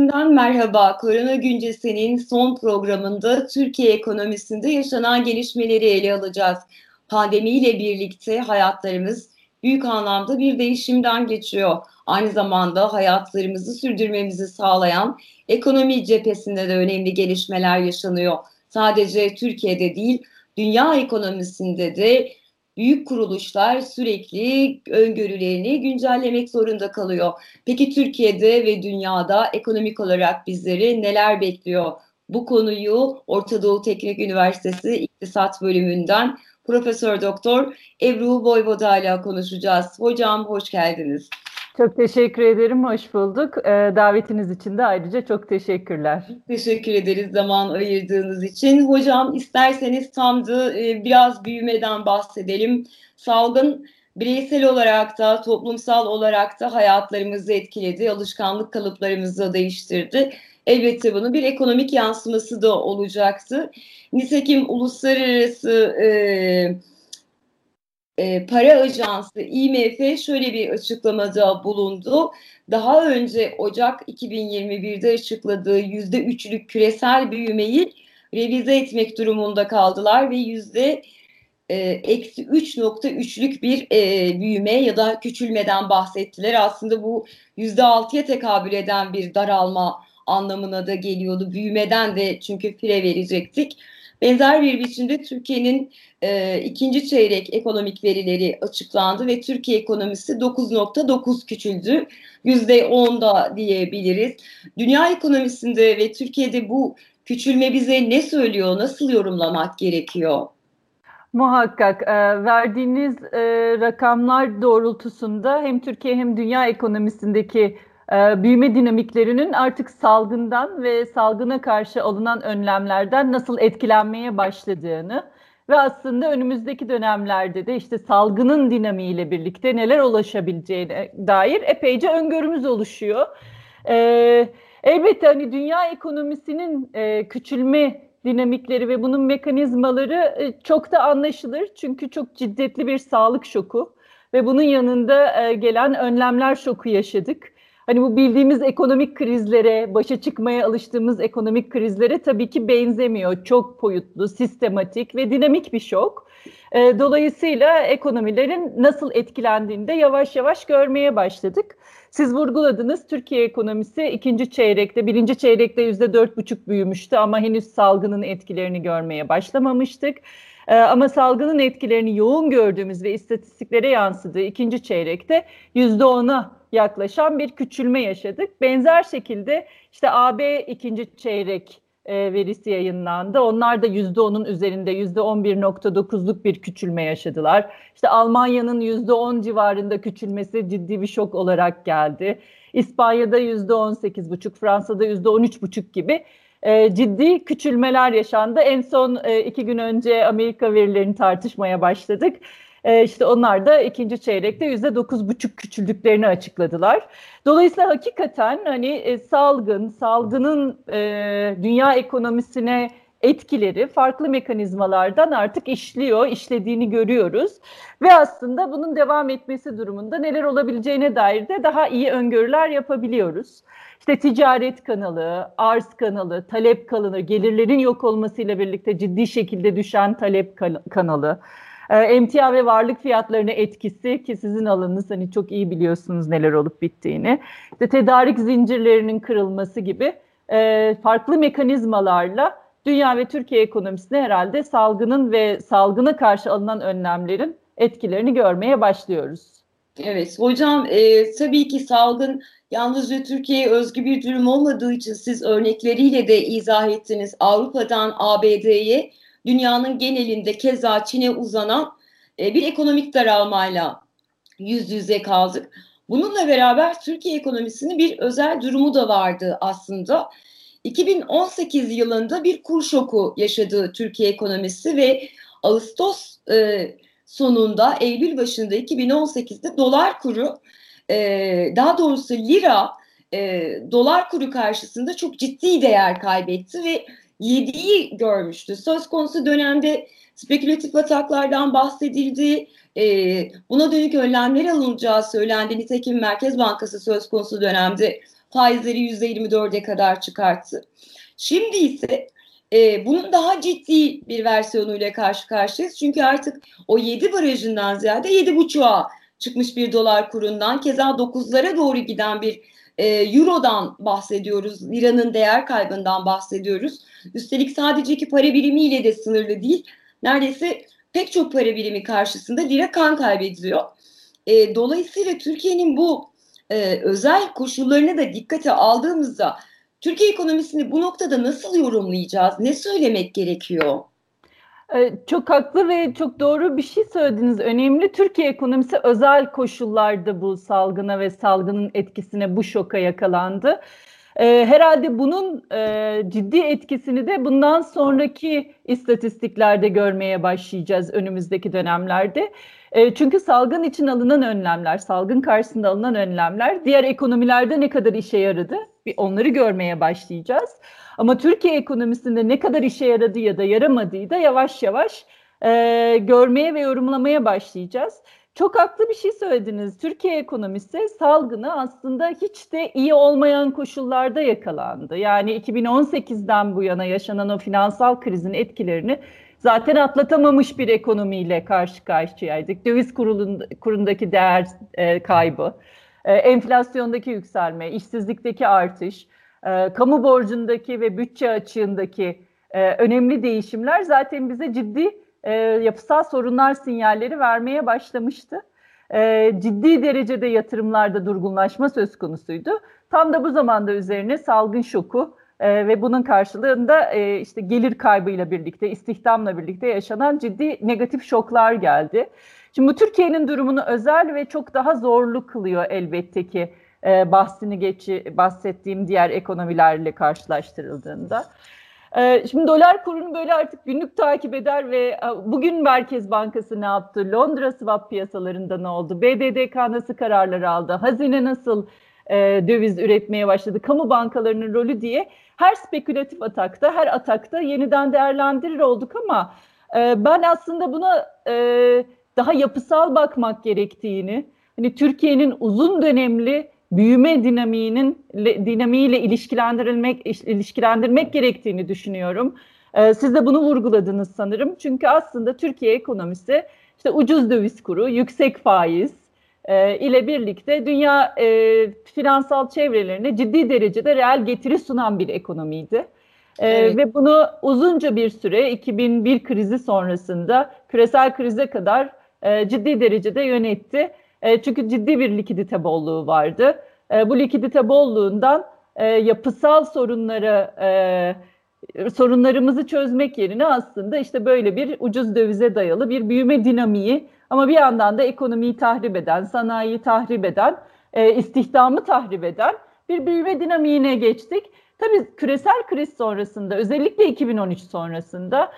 Güncesi'nden merhaba. Korona Güncesi'nin son programında Türkiye ekonomisinde yaşanan gelişmeleri ele alacağız. Pandemiyle birlikte hayatlarımız büyük anlamda bir değişimden geçiyor. Aynı zamanda hayatlarımızı sürdürmemizi sağlayan ekonomi cephesinde de önemli gelişmeler yaşanıyor. Sadece Türkiye'de değil, dünya ekonomisinde de büyük kuruluşlar sürekli öngörülerini güncellemek zorunda kalıyor. Peki Türkiye'de ve dünyada ekonomik olarak bizleri neler bekliyor? Bu konuyu Orta Doğu Teknik Üniversitesi İktisat Bölümünden Profesör Doktor Ebru Voyvoda ile konuşacağız. Hocam hoş geldiniz. Çok teşekkür ederim, hoş bulduk. Ee, davetiniz için de ayrıca çok teşekkürler. Teşekkür ederiz zaman ayırdığınız için. Hocam isterseniz tam da e, biraz büyümeden bahsedelim. Salgın bireysel olarak da toplumsal olarak da hayatlarımızı etkiledi, alışkanlık kalıplarımızı değiştirdi. Elbette bunun bir ekonomik yansıması da olacaktı. Nitekim uluslararası e, e, para ajansı IMF şöyle bir açıklamada bulundu. Daha önce Ocak 2021'de açıkladığı yüzde üçlük küresel büyümeyi revize etmek durumunda kaldılar ve yüzde e, eksi 3.3'lük bir e, büyüme ya da küçülmeden bahsettiler. Aslında bu yüzde altıya tekabül eden bir daralma anlamına da geliyordu. Büyümeden de çünkü fire verecektik. Benzer bir biçimde Türkiye'nin e, ikinci çeyrek ekonomik verileri açıklandı ve Türkiye ekonomisi 9.9 küçüldü. %10'da diyebiliriz. Dünya ekonomisinde ve Türkiye'de bu küçülme bize ne söylüyor, nasıl yorumlamak gerekiyor? Muhakkak e, verdiğiniz e, rakamlar doğrultusunda hem Türkiye hem dünya ekonomisindeki büyüme dinamiklerinin artık salgından ve salgına karşı alınan önlemlerden nasıl etkilenmeye başladığını ve aslında önümüzdeki dönemlerde de işte salgının dinamiğiyle birlikte neler ulaşabileceğine dair epeyce öngörümüz oluşuyor. Ee, elbette hani dünya ekonomisinin e, küçülme dinamikleri ve bunun mekanizmaları e, çok da anlaşılır. Çünkü çok ciddetli bir sağlık şoku ve bunun yanında e, gelen önlemler şoku yaşadık. Hani bu bildiğimiz ekonomik krizlere, başa çıkmaya alıştığımız ekonomik krizlere tabii ki benzemiyor. Çok boyutlu, sistematik ve dinamik bir şok. E, dolayısıyla ekonomilerin nasıl etkilendiğini de yavaş yavaş görmeye başladık. Siz vurguladınız Türkiye ekonomisi ikinci çeyrekte, birinci çeyrekte yüzde dört buçuk büyümüştü ama henüz salgının etkilerini görmeye başlamamıştık. Ee, ama salgının etkilerini yoğun gördüğümüz ve istatistiklere yansıdığı ikinci çeyrekte yüzde ona yaklaşan bir küçülme yaşadık. Benzer şekilde işte AB ikinci çeyrek e, verisi yayınlandı. Onlar da yüzde onun üzerinde yüzde on bir küçülme yaşadılar. İşte Almanya'nın yüzde on civarında küçülmesi ciddi bir şok olarak geldi. İspanya'da yüzde on sekiz buçuk, Fransa'da yüzde on üç buçuk gibi e, ciddi küçülmeler yaşandı. En son e, iki gün önce Amerika verilerini tartışmaya başladık. E, işte onlar da ikinci çeyrekte yüzde dokuz buçuk küçüldüklerini açıkladılar. Dolayısıyla hakikaten hani e, salgın, salgının e, dünya ekonomisine etkileri farklı mekanizmalardan artık işliyor, işlediğini görüyoruz. Ve aslında bunun devam etmesi durumunda neler olabileceğine dair de daha iyi öngörüler yapabiliyoruz. İşte ticaret kanalı, arz kanalı, talep kanalı, gelirlerin yok olmasıyla birlikte ciddi şekilde düşen talep kanalı, emtia ve varlık fiyatlarına etkisi ki sizin alanınız hani çok iyi biliyorsunuz neler olup bittiğini. İşte tedarik zincirlerinin kırılması gibi e, farklı mekanizmalarla dünya ve Türkiye ekonomisine herhalde salgının ve salgına karşı alınan önlemlerin etkilerini görmeye başlıyoruz. Evet hocam e, tabii ki salgın yalnızca Türkiye'ye özgü bir durum olmadığı için siz örnekleriyle de izah ettiniz. Avrupa'dan ABD'ye dünyanın genelinde keza Çin'e uzanan e, bir ekonomik daralmayla yüz yüze kaldık. Bununla beraber Türkiye ekonomisinin bir özel durumu da vardı aslında. 2018 yılında bir kur şoku yaşadı Türkiye ekonomisi ve Ağustos e, sonunda Eylül başında 2018'de dolar kuru e, daha doğrusu lira dolar kuru karşısında çok ciddi değer kaybetti ve yediği görmüştü. Söz konusu dönemde spekülatif ataklardan bahsedildi. E, buna dönük önlemler alınacağı söylendi. Nitekim Merkez Bankası söz konusu dönemde faizleri %24'e kadar çıkarttı. Şimdi ise e, bunun daha ciddi bir versiyonuyla karşı karşıyayız. Çünkü artık o 7 barajından ziyade 7,5'a çıkmış bir dolar kurundan keza 9'lara doğru giden bir e, Euro'dan bahsediyoruz. Liranın değer kaybından bahsediyoruz. Üstelik sadece iki para birimiyle de sınırlı değil. Neredeyse pek çok para birimi karşısında lira kan kaybediyor. E, dolayısıyla Türkiye'nin bu e, özel koşullarını da dikkate aldığımızda Türkiye ekonomisini bu noktada nasıl yorumlayacağız? Ne söylemek gerekiyor? Ee, çok haklı ve çok doğru bir şey söylediniz. Önemli Türkiye ekonomisi özel koşullarda bu salgına ve salgının etkisine bu şoka yakalandı. Ee, herhalde bunun e, ciddi etkisini de bundan sonraki istatistiklerde görmeye başlayacağız önümüzdeki dönemlerde. E, çünkü salgın için alınan önlemler, salgın karşısında alınan önlemler diğer ekonomilerde ne kadar işe yaradı? Onları görmeye başlayacağız. Ama Türkiye ekonomisinde ne kadar işe yaradı ya da yaramadığı da yavaş yavaş e, görmeye ve yorumlamaya başlayacağız. Çok haklı bir şey söylediniz. Türkiye ekonomisi salgını aslında hiç de iyi olmayan koşullarda yakalandı. Yani 2018'den bu yana yaşanan o finansal krizin etkilerini zaten atlatamamış bir ekonomiyle karşı karşıyaydık. Döviz kurundaki değer e, kaybı, e, enflasyondaki yükselme, işsizlikteki artış, e, kamu borcundaki ve bütçe açığındaki e, önemli değişimler zaten bize ciddi e, yapısal sorunlar sinyalleri vermeye başlamıştı. E, ciddi derecede yatırımlarda durgunlaşma söz konusuydu. Tam da bu zamanda üzerine salgın şoku e, ve bunun karşılığında e, işte gelir kaybıyla birlikte, istihdamla birlikte yaşanan ciddi negatif şoklar geldi. Şimdi bu Türkiye'nin durumunu özel ve çok daha zorlu kılıyor elbette ki e, bahsini geçi, bahsettiğim diğer ekonomilerle karşılaştırıldığında. E, şimdi dolar kurunu böyle artık günlük takip eder ve e, bugün Merkez Bankası ne yaptı? Londra swap piyasalarında ne oldu? BDDK nasıl kararlar aldı? Hazine nasıl e, döviz üretmeye başladı? Kamu bankalarının rolü diye her spekülatif atakta, her atakta yeniden değerlendirir olduk ama e, ben aslında buna e, daha yapısal bakmak gerektiğini, hani Türkiye'nin uzun dönemli büyüme dinamiğinin dinamiğiyle ilişkilendirilmek ilişkilendirmek gerektiğini düşünüyorum. Ee, siz de bunu vurguladınız sanırım. Çünkü aslında Türkiye ekonomisi işte ucuz döviz kuru, yüksek faiz e, ile birlikte dünya e, finansal çevrelerine ciddi derecede reel getiri sunan bir ekonomiydi. E, evet. Ve bunu uzunca bir süre 2001 krizi sonrasında küresel krize kadar e, ciddi derecede yönetti. E, çünkü ciddi bir likidite bolluğu vardı. E, bu likidite bolluğundan e, yapısal sorunları e, sorunlarımızı çözmek yerine aslında işte böyle bir ucuz dövize dayalı bir büyüme dinamiği ama bir yandan da ekonomiyi tahrip eden, sanayiyi tahrip eden, istihdamı tahrip eden bir büyüme dinamiğine geçtik. Tabii küresel kriz sonrasında özellikle 2013 sonrasında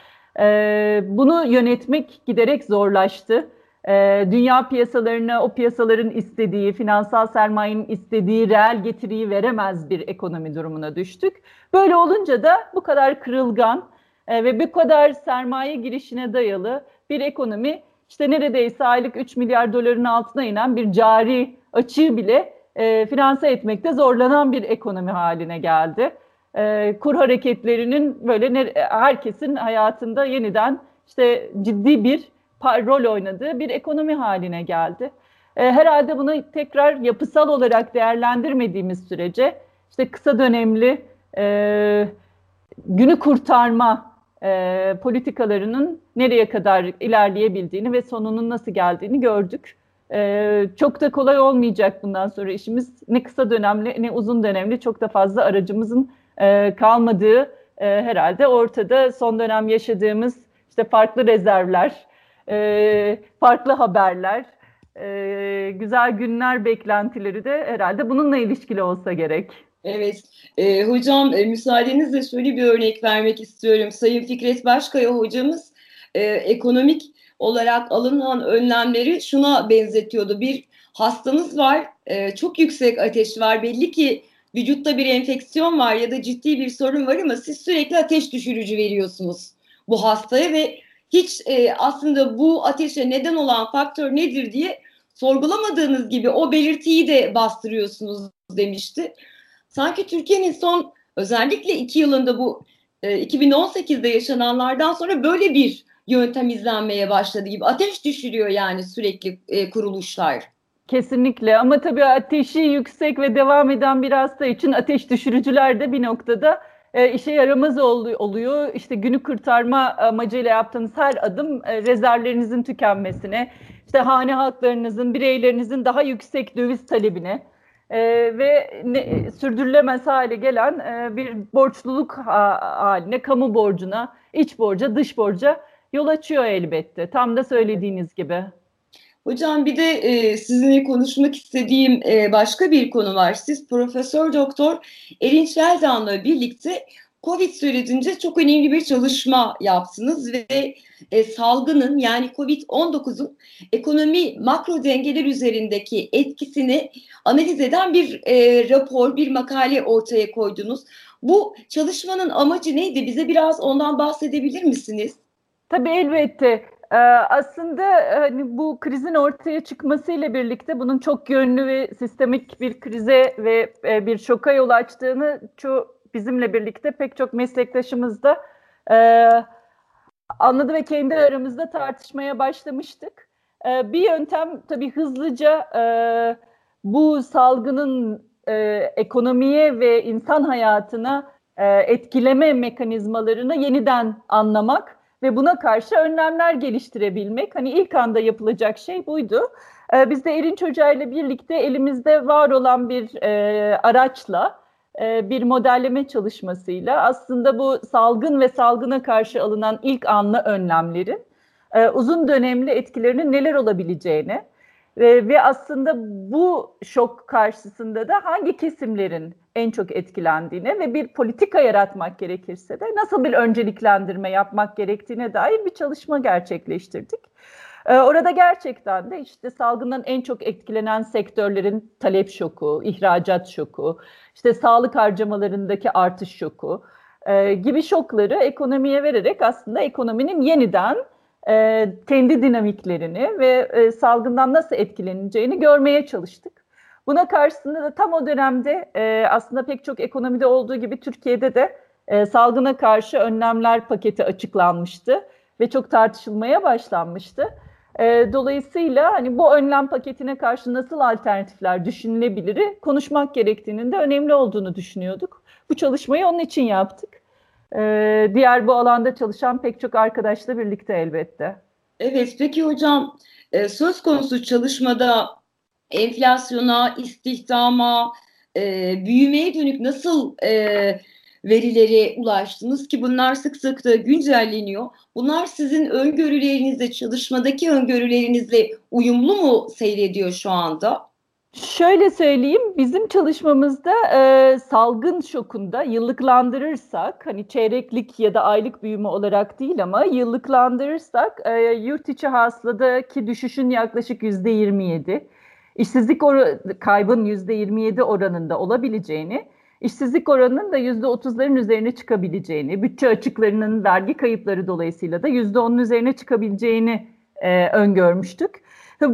bunu yönetmek giderek zorlaştı e, dünya piyasalarına o piyasaların istediği, finansal sermayenin istediği reel getiriyi veremez bir ekonomi durumuna düştük. Böyle olunca da bu kadar kırılgan e, ve bu kadar sermaye girişine dayalı bir ekonomi işte neredeyse aylık 3 milyar doların altına inen bir cari açığı bile e, finanse etmekte zorlanan bir ekonomi haline geldi. E, kur hareketlerinin böyle herkesin hayatında yeniden işte ciddi bir rol oynadığı bir ekonomi haline geldi. E, herhalde bunu tekrar yapısal olarak değerlendirmediğimiz sürece işte kısa dönemli e, günü kurtarma e, politikalarının nereye kadar ilerleyebildiğini ve sonunun nasıl geldiğini gördük. E, çok da kolay olmayacak bundan sonra işimiz. Ne kısa dönemli ne uzun dönemli çok da fazla aracımızın e, kalmadığı e, herhalde ortada son dönem yaşadığımız işte farklı rezervler, e, farklı haberler, e, güzel günler beklentileri de herhalde bununla ilişkili olsa gerek. Evet, e, hocam e, müsaadenizle şöyle bir örnek vermek istiyorum. Sayın Fikret Başkaya hocamız e, ekonomik olarak alınan önlemleri şuna benzetiyordu. Bir hastanız var, e, çok yüksek ateş var, belli ki vücutta bir enfeksiyon var ya da ciddi bir sorun var ama siz sürekli ateş düşürücü veriyorsunuz bu hastaya ve hiç e, aslında bu ateşe neden olan faktör nedir diye sorgulamadığınız gibi o belirtiyi de bastırıyorsunuz demişti. sanki Türkiye'nin son özellikle iki yılında bu e, 2018'de yaşananlardan sonra böyle bir yöntem izlenmeye başladı gibi. Ateş düşürüyor yani sürekli e, kuruluşlar. Kesinlikle ama tabii ateşi yüksek ve devam eden bir hasta için ateş düşürücüler de bir noktada e, işe yaramaz ol, oluyor. İşte günü kurtarma amacıyla yaptığınız her adım e, rezervlerinizin tükenmesine, işte hane halklarınızın, bireylerinizin daha yüksek döviz talebine e, ve ne, sürdürülemez hale gelen e, bir borçluluk haline, kamu borcuna, iç borca, dış borca yol açıyor elbette. Tam da söylediğiniz gibi. Hocam bir de e, sizinle konuşmak istediğim e, başka bir konu var. Siz Profesör Doktor Erinç Veldan'la birlikte Covid sürecince çok önemli bir çalışma yaptınız ve e, salgının yani Covid-19'un ekonomi makro dengeler üzerindeki etkisini analiz eden bir e, rapor, bir makale ortaya koydunuz. Bu çalışmanın amacı neydi? Bize biraz ondan bahsedebilir misiniz? Tabii elbette. Ee, aslında hani bu krizin ortaya çıkmasıyla birlikte bunun çok yönlü ve sistemik bir krize ve e, bir şoka yol açtığını çoğu bizimle birlikte pek çok meslektaşımız da e, anladı ve kendi aramızda tartışmaya başlamıştık. E, bir yöntem tabii hızlıca e, bu salgının e, ekonomiye ve insan hayatına e, etkileme mekanizmalarını yeniden anlamak ve buna karşı önlemler geliştirebilmek. Hani ilk anda yapılacak şey buydu. Ee, biz de Erinç Hoca ile birlikte elimizde var olan bir e, araçla, e, bir modelleme çalışmasıyla aslında bu salgın ve salgına karşı alınan ilk anlı önlemlerin e, uzun dönemli etkilerinin neler olabileceğini e, ve aslında bu şok karşısında da hangi kesimlerin en çok etkilendiğine ve bir politika yaratmak gerekirse de nasıl bir önceliklendirme yapmak gerektiğine dair bir çalışma gerçekleştirdik. Ee, orada gerçekten de işte salgından en çok etkilenen sektörlerin talep şoku, ihracat şoku, işte sağlık harcamalarındaki artış şoku e, gibi şokları ekonomiye vererek aslında ekonominin yeniden e, kendi dinamiklerini ve e, salgından nasıl etkileneceğini görmeye çalıştık. Buna karşısında da tam o dönemde e, aslında pek çok ekonomide olduğu gibi Türkiye'de de e, salgına karşı önlemler paketi açıklanmıştı ve çok tartışılmaya başlanmıştı. E, dolayısıyla hani bu önlem paketine karşı nasıl alternatifler düşünülebilir konuşmak gerektiğinin de önemli olduğunu düşünüyorduk. Bu çalışmayı onun için yaptık. E, diğer bu alanda çalışan pek çok arkadaşla birlikte elbette. Evet, peki hocam e, söz konusu çalışmada enflasyona, istihdama, e, büyümeye dönük nasıl e, verilere ulaştınız ki bunlar sık sık da güncelleniyor. Bunlar sizin öngörülerinizle, çalışmadaki öngörülerinizle uyumlu mu seyrediyor şu anda? Şöyle söyleyeyim, bizim çalışmamızda e, salgın şokunda yıllıklandırırsak, hani çeyreklik ya da aylık büyüme olarak değil ama yıllıklandırırsak e, yurt içi hasıladaki düşüşün yaklaşık yüzde 27, işsizlik or- kaybın %27 oranında olabileceğini, işsizlik oranının da %30'ların üzerine çıkabileceğini, bütçe açıklarının vergi kayıpları dolayısıyla da %10'un üzerine çıkabileceğini e, öngörmüştük.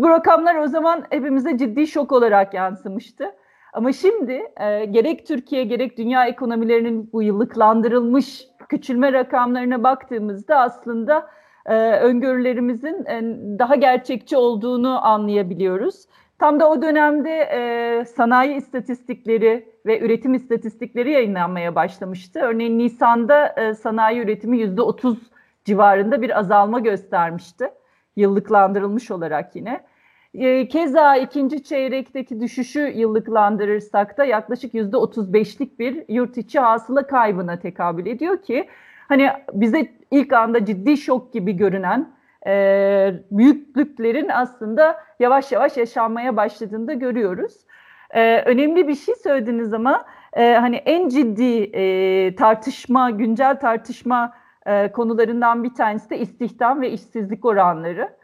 Bu rakamlar o zaman hepimize ciddi şok olarak yansımıştı. Ama şimdi e, gerek Türkiye gerek dünya ekonomilerinin bu yıllıklandırılmış küçülme rakamlarına baktığımızda aslında e, öngörülerimizin e, daha gerçekçi olduğunu anlayabiliyoruz. Tam da o dönemde e, sanayi istatistikleri ve üretim istatistikleri yayınlanmaya başlamıştı. Örneğin Nisan'da e, sanayi üretimi yüzde otuz civarında bir azalma göstermişti. Yıllıklandırılmış olarak yine. E, keza ikinci çeyrekteki düşüşü yıllıklandırırsak da yaklaşık yüzde otuz beşlik bir yurt içi hasıla kaybına tekabül ediyor ki hani bize ilk anda ciddi şok gibi görünen e, büyüklüklerin aslında yavaş yavaş yaşanmaya başladığını da görüyoruz. E, önemli bir şey söylediniz ama e, hani en ciddi e, tartışma, güncel tartışma e, konularından bir tanesi de istihdam ve işsizlik oranları.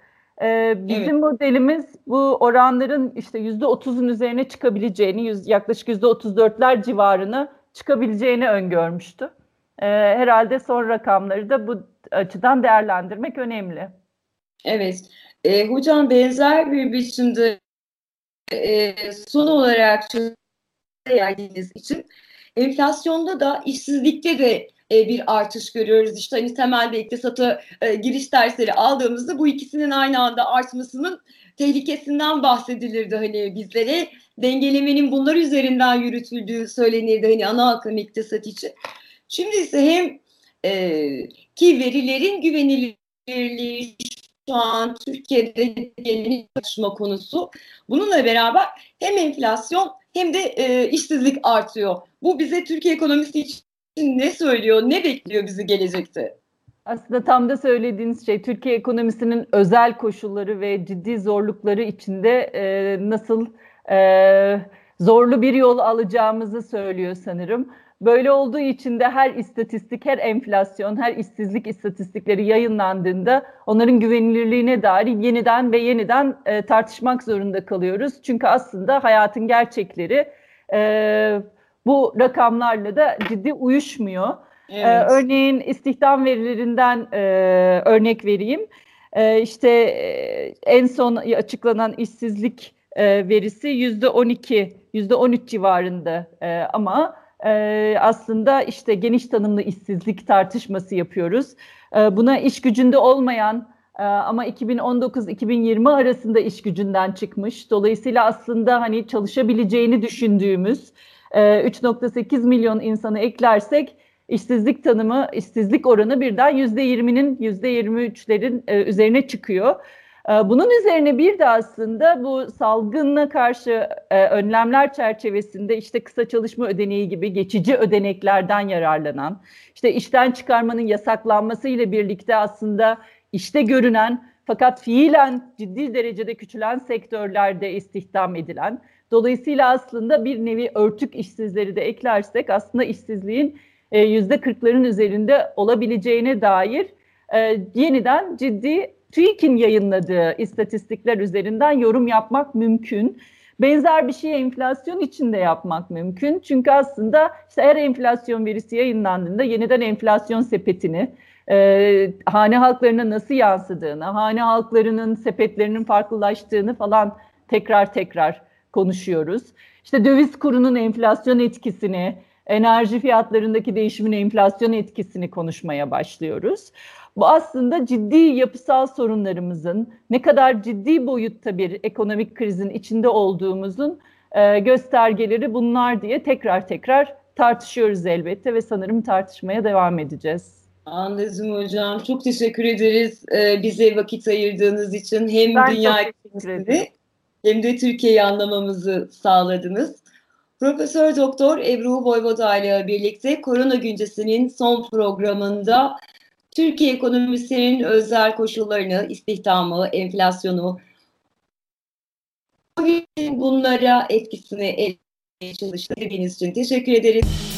E, bizim evet. modelimiz bu oranların işte yüzde otuzun üzerine çıkabileceğini, yüz, yaklaşık yüzde otuz dörtler civarını çıkabileceğini öngörmüştü. E, herhalde son rakamları da bu açıdan değerlendirmek önemli. Evet. E, hocam benzer bir biçimde e, son olarak geldiğiniz için. Enflasyonda da işsizlikte de e, bir artış görüyoruz. İşte hani temelde iktisata e, giriş dersleri aldığımızda bu ikisinin aynı anda artmasının tehlikesinden bahsedilirdi hani bizlere. Dengelemenin bunlar üzerinden yürütüldüğü söylenirdi hani ana akım iktisat için. Şimdi ise hem e, ki verilerin güvenilirliği şu an Türkiye'de yeni tartışma konusu. Bununla beraber hem enflasyon hem de e, işsizlik artıyor. Bu bize Türkiye ekonomisi için ne söylüyor, ne bekliyor bizi gelecekte? Aslında tam da söylediğiniz şey Türkiye ekonomisinin özel koşulları ve ciddi zorlukları içinde e, nasıl e, zorlu bir yol alacağımızı söylüyor sanırım. Böyle olduğu için de her istatistik, her enflasyon, her işsizlik istatistikleri yayınlandığında onların güvenilirliğine dair yeniden ve yeniden e, tartışmak zorunda kalıyoruz. Çünkü aslında hayatın gerçekleri e, bu rakamlarla da ciddi uyuşmuyor. Ee, evet. Ee, örneğin istihdam verilerinden e, örnek vereyim. Ee, işte e, en son açıklanan işsizlik e, verisi yüzde 12, yüzde 13 civarında e, ama e, aslında işte geniş tanımlı işsizlik tartışması yapıyoruz. E, buna iş gücünde olmayan e, ama 2019-2020 arasında iş gücünden çıkmış. Dolayısıyla aslında hani çalışabileceğini düşündüğümüz 3.8 e, milyon insanı eklersek işsizlik tanımı, işsizlik oranı birden %20'nin %23'lerin e, üzerine çıkıyor. E, bunun üzerine bir de aslında bu salgına karşı önlemler çerçevesinde işte kısa çalışma ödeneği gibi geçici ödeneklerden yararlanan, işte işten çıkarmanın yasaklanması ile birlikte aslında işte görünen fakat fiilen ciddi derecede küçülen sektörlerde istihdam edilen Dolayısıyla aslında bir nevi örtük işsizleri de eklersek aslında işsizliğin e, yüzde kırkların üzerinde olabileceğine dair e, yeniden ciddi TÜİK'in yayınladığı istatistikler üzerinden yorum yapmak mümkün. Benzer bir şey enflasyon için de yapmak mümkün. Çünkü aslında işte her enflasyon verisi yayınlandığında yeniden enflasyon sepetini, e, hane halklarına nasıl yansıdığını, hane halklarının sepetlerinin farklılaştığını falan tekrar tekrar konuşuyoruz. İşte döviz kurunun enflasyon etkisini, enerji fiyatlarındaki değişimin enflasyon etkisini konuşmaya başlıyoruz. Bu aslında ciddi yapısal sorunlarımızın ne kadar ciddi boyutta bir ekonomik krizin içinde olduğumuzun e, göstergeleri bunlar diye tekrar tekrar tartışıyoruz elbette ve sanırım tartışmaya devam edeceğiz. Anladım hocam. Çok teşekkür ederiz e, bize vakit ayırdığınız için. Hem ben dünya ekonomisini hem de Türkiye'yi anlamamızı sağladınız. Profesör Doktor Ebru Voyvoda ile birlikte Korona Güncesi'nin son programında Türkiye ekonomisinin özel koşullarını, istihdamı, enflasyonu, bunlara etkisini çalıştığınız için teşekkür ederiz.